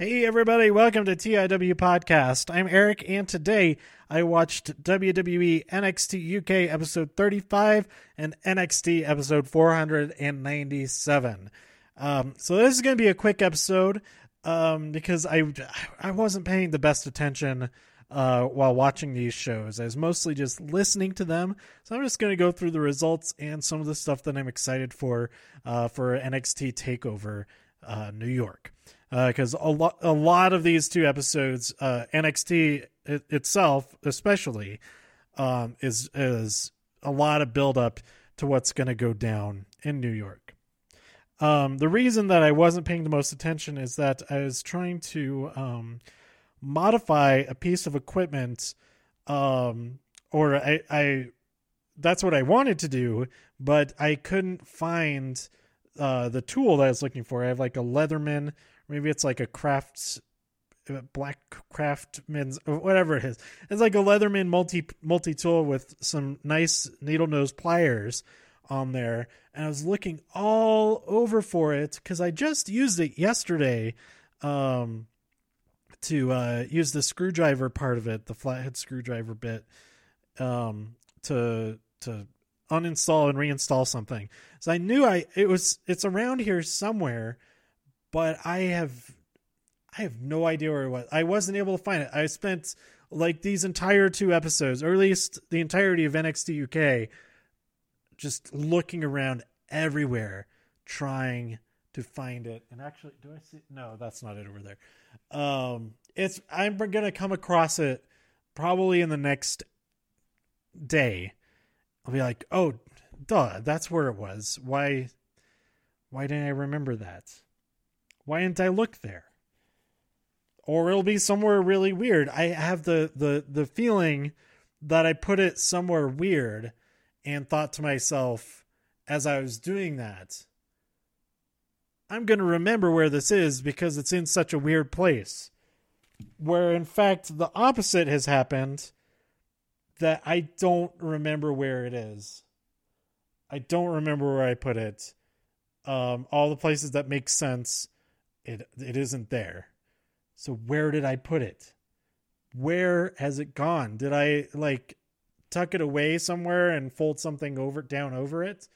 Hey, everybody, welcome to TIW Podcast. I'm Eric, and today I watched WWE NXT UK episode 35 and NXT episode 497. Um, so, this is going to be a quick episode um, because I, I wasn't paying the best attention uh, while watching these shows. I was mostly just listening to them. So, I'm just going to go through the results and some of the stuff that I'm excited for uh, for NXT TakeOver uh, New York because uh, a lot a lot of these two episodes, uh, NXT it, itself especially, um, is is a lot of build up to what's going to go down in New York. Um, the reason that I wasn't paying the most attention is that I was trying to um, modify a piece of equipment, um, or I, I that's what I wanted to do, but I couldn't find uh, the tool that I was looking for. I have like a Leatherman Maybe it's like a crafts uh, black craftman's whatever it is. It's like a Leatherman multi multi tool with some nice needle nose pliers on there. And I was looking all over for it because I just used it yesterday um, to uh, use the screwdriver part of it, the flathead screwdriver bit, um, to to uninstall and reinstall something. So I knew I it was it's around here somewhere but I have I have no idea where it was. I wasn't able to find it. I spent like these entire two episodes, or at least the entirety of NXT UK, just looking around everywhere, trying to find it. And actually, do I see? No, that's not it over there. Um, it's I'm gonna come across it probably in the next day. I'll be like, oh, duh, that's where it was. Why, why didn't I remember that? Why didn't I look there? Or it'll be somewhere really weird. I have the the the feeling that I put it somewhere weird and thought to myself as I was doing that, I'm going to remember where this is because it's in such a weird place. Where in fact the opposite has happened that I don't remember where it is. I don't remember where I put it. Um, all the places that make sense it it isn't there. So where did I put it? Where has it gone? Did I like tuck it away somewhere and fold something over down over it?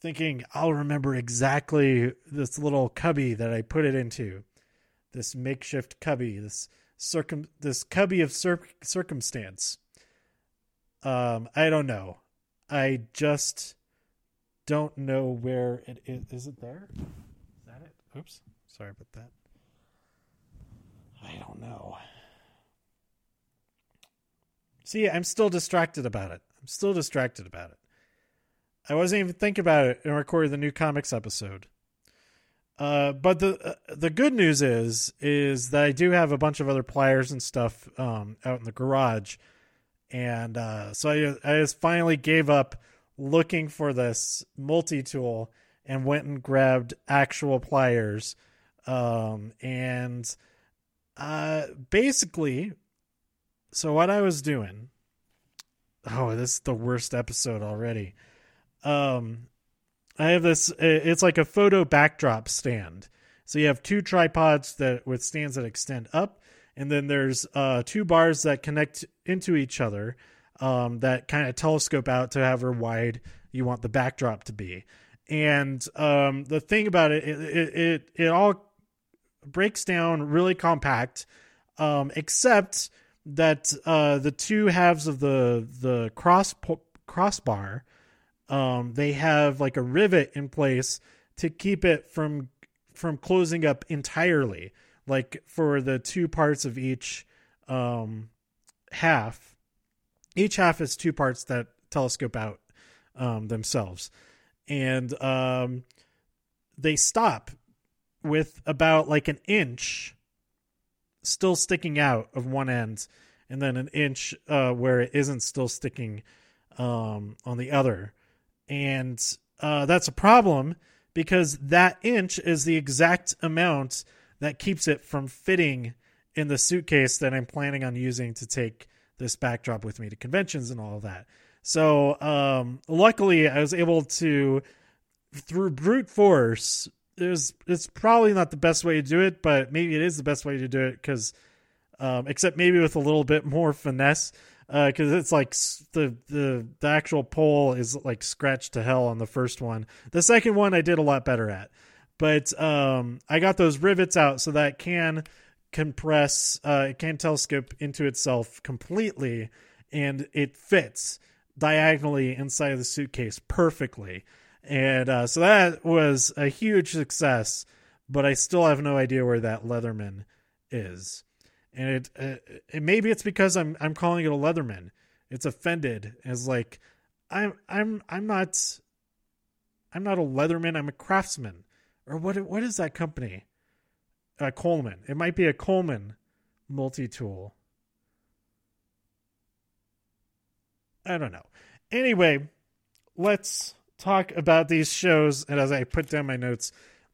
Thinking I'll remember exactly this little cubby that I put it into. This makeshift cubby, this circum this cubby of cir- circumstance. Um I don't know. I just don't know where it is. Is it there? Oops. Sorry about that. I don't know. See, I'm still distracted about it. I'm still distracted about it. I wasn't even thinking about it in recording the new comics episode. Uh, but the uh, the good news is is that I do have a bunch of other pliers and stuff um, out in the garage, and uh, so I I just finally gave up looking for this multi tool and went and grabbed actual pliers. Um, and uh, basically, so what I was doing. Oh, this is the worst episode already. Um, I have this. It's like a photo backdrop stand. So you have two tripods that with stands that extend up, and then there's uh, two bars that connect into each other um, that kind of telescope out to however wide you want the backdrop to be and um, the thing about it, it, it, it, all breaks down really compact, um, except that uh, the two halves of the the cross crossbar, um, they have like a rivet in place to keep it from from closing up entirely. Like for the two parts of each um, half, each half is two parts that telescope out um, themselves and um, they stop with about like an inch still sticking out of one end and then an inch uh, where it isn't still sticking um, on the other. And uh, that's a problem because that inch is the exact amount that keeps it from fitting in the suitcase that i'm planning on using to take this backdrop with me to conventions and all of that so um, luckily, I was able to, through brute force, there's it's probably not the best way to do it, but maybe it is the best way to do it because, um, except maybe with a little bit more finesse, because uh, it's like the the the actual pole is like scratched to hell on the first one. The second one I did a lot better at, but um, I got those rivets out so that can compress, uh, it can telescope into itself completely, and it fits diagonally inside of the suitcase perfectly. And uh, so that was a huge success, but I still have no idea where that Leatherman is. And it, uh, it maybe it's because I'm I'm calling it a Leatherman. It's offended as like I'm I'm I'm not I'm not a Leatherman. I'm a craftsman. Or what what is that company? Uh, Coleman. It might be a Coleman multi tool. I don't know. Anyway, let's talk about these shows. And as I put down my notes,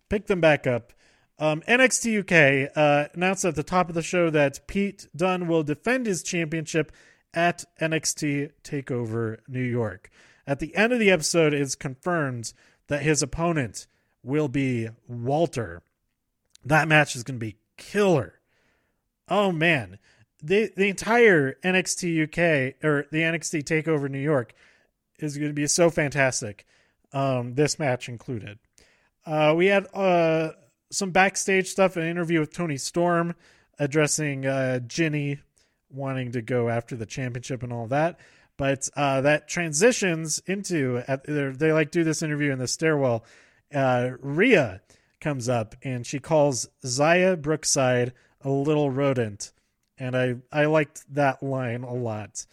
pick them back up. Um, NXT UK uh, announced at the top of the show that Pete Dunne will defend his championship at NXT Takeover New York. At the end of the episode, it's confirmed that his opponent will be Walter. That match is going to be killer. Oh man, the the entire NXT UK or the NXT Takeover New York is going to be so fantastic. Um, this match included. Uh, we had uh, some backstage stuff, an interview with Toni Storm addressing uh, Jinny wanting to go after the championship and all that. But uh, that transitions into they like do this interview in the stairwell. Uh, Rhea comes up and she calls Xia Brookside a little rodent, and I I liked that line a lot.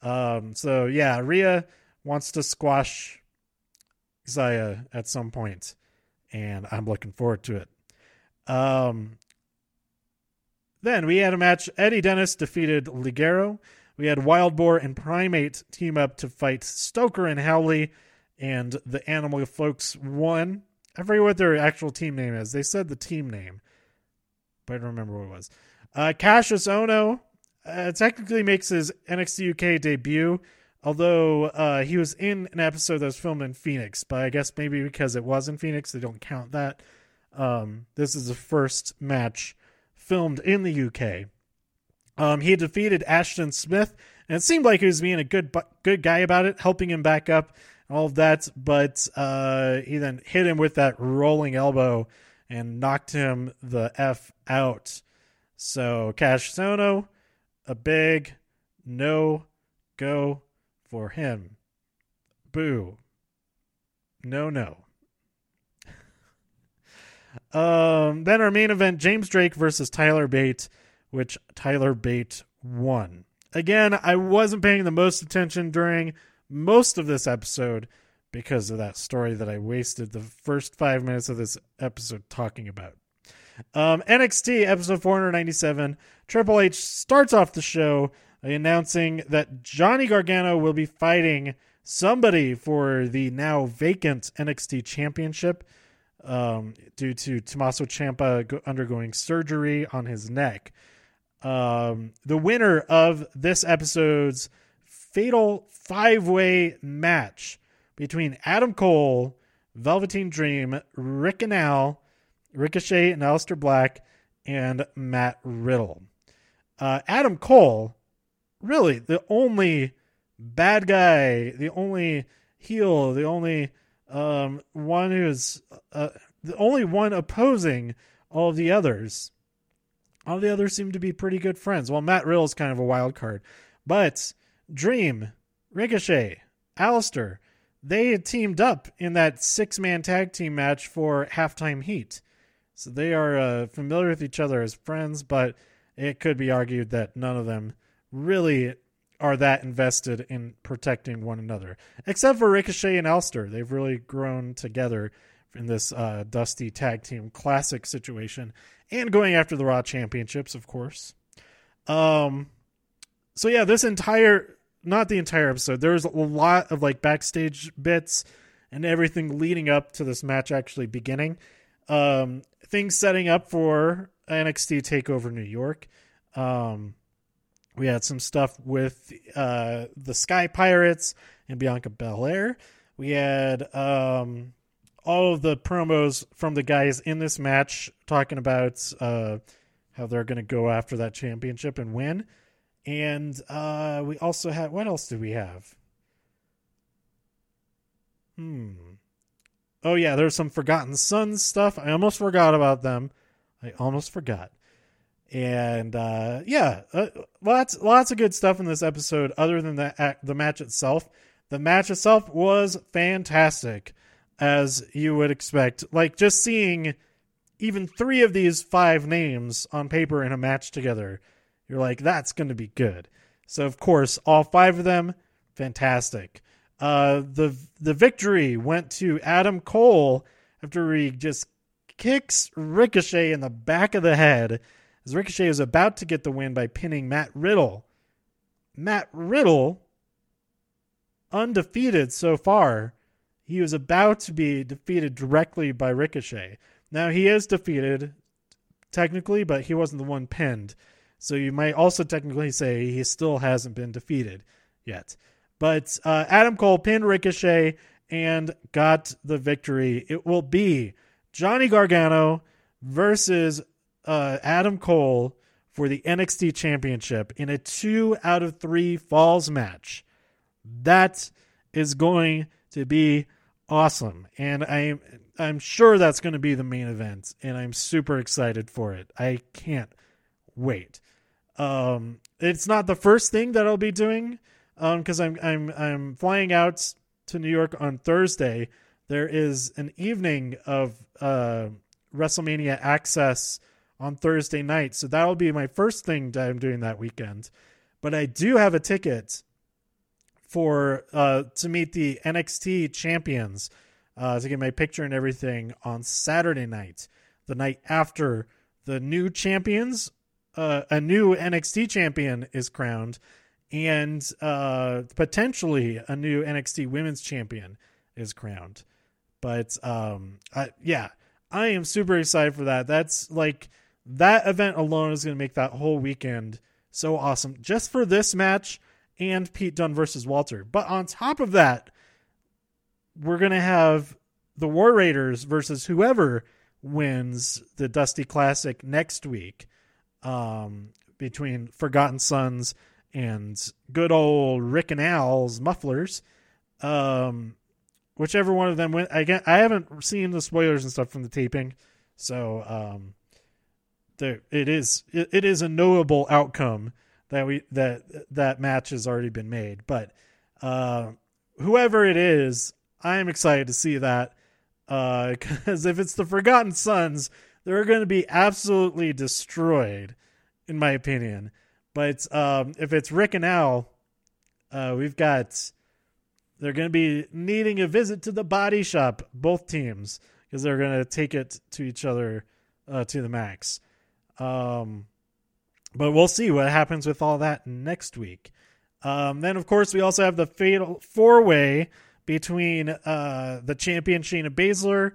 Um, so yeah, Rhea wants to squash Xia at some point, and I'm looking forward to it. Um, then we had a match. Eddie Dennis defeated Ligero. We had Wild Boar and Primate team up to fight Stoker and Howley, and the Animal folks won. I forget what their actual team name is. They said the team name, but I don't remember what it was. Uh, Kassius Ohno uh, technically makes his NXT UK debut Although uh, he was in an episode that was filmed in Phoenix, but I guess maybe because it was in Phoenix, they don't count that. Um, this is the first match filmed in the UK. Um, he defeated Ashton Smith, and it seemed like he was being a good good guy about it, helping him back up, all of that. But uh, he then hit him with that rolling elbow and knocked him the f out. So Kassius Ohno, a big no go for him. Boo. No, no. um, then our main event James Drake versus Tyler Bate, which Tyler Bate won. Again, I wasn't paying the most attention during most of this episode because of that story that I wasted the first five minutes of this episode talking about. Um, NXT episode 497. Triple H starts off the show announcing that Johnny Gargano will be fighting somebody for the now vacant NXT Championship um, due to Tommaso Ciampa undergoing surgery on his neck. Um, the winner of this episode's fatal five way match between Adam Cole, Velveteen Dream, Rick and Al, Ricochet and Aleister Black, and Matt Riddle. Uh, Adam Cole really the only bad guy, the only heel, the only um, one who's uh, the only one opposing all of the others. All the others seem to be pretty good friends. Well, Matt Riddle's kind of a wild card, but Dream, Ricochet, Aleister, they had teamed up in that six man tag team match for halftime heat. So they are uh, familiar with each other as friends, but it could be argued that none of them really are that invested in protecting one another. Except for Ricochet and Aleister. They've really grown together in this uh, Dusty Tag Team Classic situation and going after the Raw Championships, of course. Um, so yeah, this entire, not the entire episode, there's a lot of like backstage bits and everything leading up to this match actually beginning. Um, things setting up for NXT Takeover New York. Um, we had some stuff with uh, the Sky Pirates and Bianca Belair. We had um, all of the promos from the guys in this match talking about uh, how they're going to go after that championship and win. And uh, we also had what else did we have? Hmm. Oh yeah, there's some Forgotten Sons stuff. I almost forgot about them. I almost forgot. And uh, yeah, uh, lots lots of good stuff in this episode. Other than the the match itself, the match itself was fantastic, as you would expect. Like just seeing even three of these five names on paper in a match together, you're like, that's going to be good. So of course, all five of them, fantastic. Uh, the the victory went to Adam Cole after he just kicks Ricochet in the back of the head as Ricochet is about to get the win by pinning Matt Riddle. Matt Riddle, undefeated so far, he was about to be defeated directly by Ricochet. Now he is defeated technically, but he wasn't the one pinned. So you might also technically say he still hasn't been defeated yet. But uh, Adam Cole pinned Ricochet and got the victory. It will be Johnny Gargano versus uh, Adam Cole for the NXT Championship in a two out of three falls match. That is going to be awesome, and I'm I'm sure that's going to be the main event, and I'm super excited for it. I can't wait. Um, it's not the first thing that I'll be doing because um, I'm I'm I'm flying out to New York on Thursday. There is an evening of uh, WrestleMania Access on Thursday night, so that'll be my first thing that I'm doing that weekend. But I do have a ticket for uh, to meet the NXT champions uh, to get my picture and everything on Saturday night, the night after the new champions, uh, a new NXT champion is crowned and uh, potentially a new NXT Women's Champion is crowned. But um, I, yeah, I am super excited for that. That's like that event alone is going to make that whole weekend so awesome, just for this match and Pete Dunne versus Walter. But on top of that, we're going to have the War Raiders versus whoever wins the Dusty Classic next week um, between Forgotten Sons and good old Rick and Al's mufflers. Um, whichever one of them went. I I haven't seen the spoilers and stuff from the taping, so um, there it is. It, it is a knowable outcome that we that that match has already been made. But uh, whoever it is, I am excited to see that because uh, if it's the Forgotten Sons, they're going to be absolutely destroyed, in my opinion. But um, if it's Rick and Al, uh, we've got they're going to be needing a visit to the body shop, both teams, because they're going to take it to each other uh, to the max. Um, but we'll see what happens with all that next week. Um, then, of course, we also have the fatal four way between uh, the champion Shayna Baszler,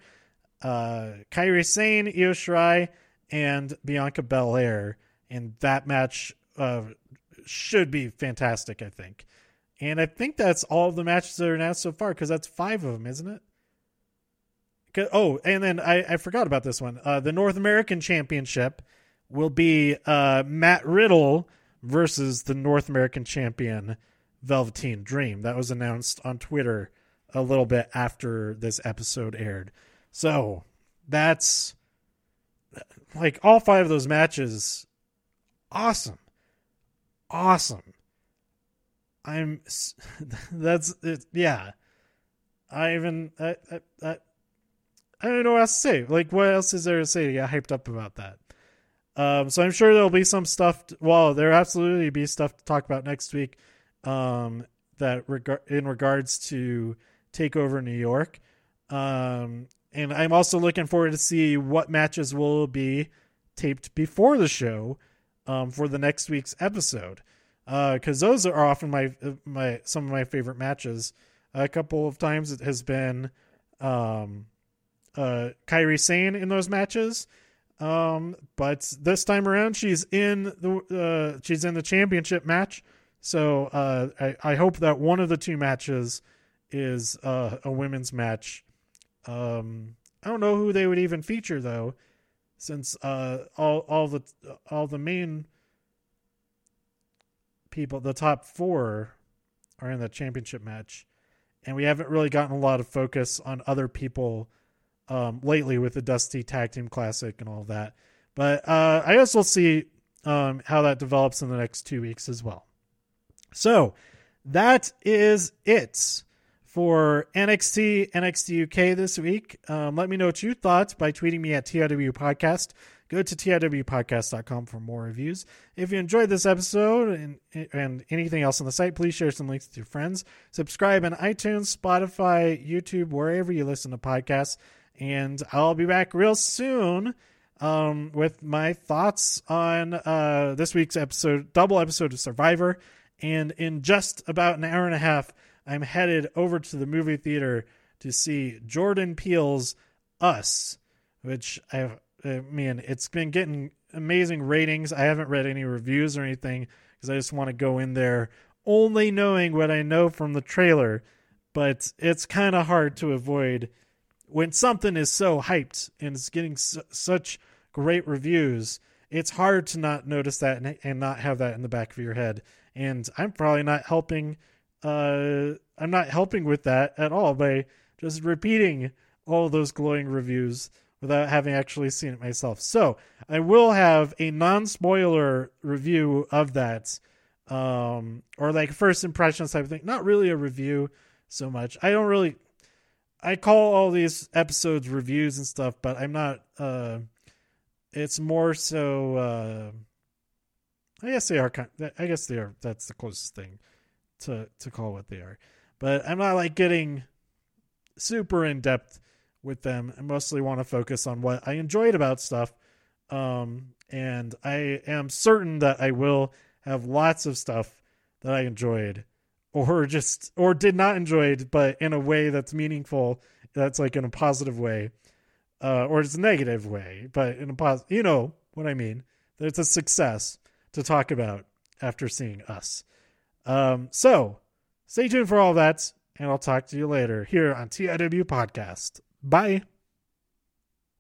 uh, Kairi Sane, Io Shirai, and Bianca Belair. And that match uh, should be fantastic, I think. And I think that's all of the matches that are announced so far because that's five of them, isn't it? Oh, and then I, I forgot about this one. Uh, the North American Championship will be uh, Matt Riddle versus the North American champion Velveteen Dream. That was announced on Twitter a little bit after this episode aired. So that's like all five of those matches awesome awesome. I'm that's it, yeah. I even I, I, I I don't know what else to say. Like, what else is there to say to get hyped up about that? Um, so I'm sure there'll be some stuff. To, well, there absolutely be stuff to talk about next week. Um, that regard in regards to take over New York. Um, and I'm also looking forward to see what matches will be taped before the show um, for the next week's episode because uh, those are often my my some of my favorite matches. A couple of times it has been um, uh, Kairi Sane in those matches, um, but this time around she's in the uh, she's in the championship match. So uh, I, I hope that one of the two matches is uh, a women's match Um, I don't know who they would even feature though, since uh, all all the all the main people, the top four, are in the championship match, and we haven't really gotten a lot of focus on other people um, lately with the Dusty Tag Team Classic and all that. But uh, I guess we'll see um, how that develops in the next two weeks as well. So that is it for NXT NXT UK this week. Um, let me know what you thought by tweeting me at TIW Podcast. Go to TIWpodcast.com for more reviews. If you enjoyed this episode and, and anything else on the site, please share some links with your friends. Subscribe on iTunes, Spotify, YouTube, wherever you listen to podcasts. And I'll be back real soon um, with my thoughts on uh, this week's episode, double episode of Survivor. And in just about an hour and a half, I'm headed over to the movie theater to see Jordan Peele's Us, which I, I mean, it's been getting amazing ratings. I haven't read any reviews or anything because I just want to go in there only knowing what I know from the trailer. But it's kind of hard to avoid when something is so hyped and it's getting su- such great reviews, it's hard to not notice that and, and, not have that in the back of your head. And I'm probably not helping. Uh, I'm not helping with that at all by just repeating all those glowing reviews without having actually seen it myself. So I will have a non-spoiler review of that, um, or like first impressions type of thing. Not really a review so much. I don't really. I call all these episodes reviews and stuff, but I'm not. Uh, it's more so. Uh, I guess they are. Kind of, I guess they are. That's the closest thing to to call what they are. But I'm not like getting super in depth with them. I mostly want to focus on what I enjoyed about stuff. Um, and I am certain that I will have lots of stuff that I enjoyed or just or did not enjoy but in a way that's meaningful. That's like in a positive way uh, or it's a negative way, but in a positive, you know what I mean. That it's a success to talk about after seeing us. Um, so stay tuned for all that, and I'll talk to you later here on TIW Podcast. Bye.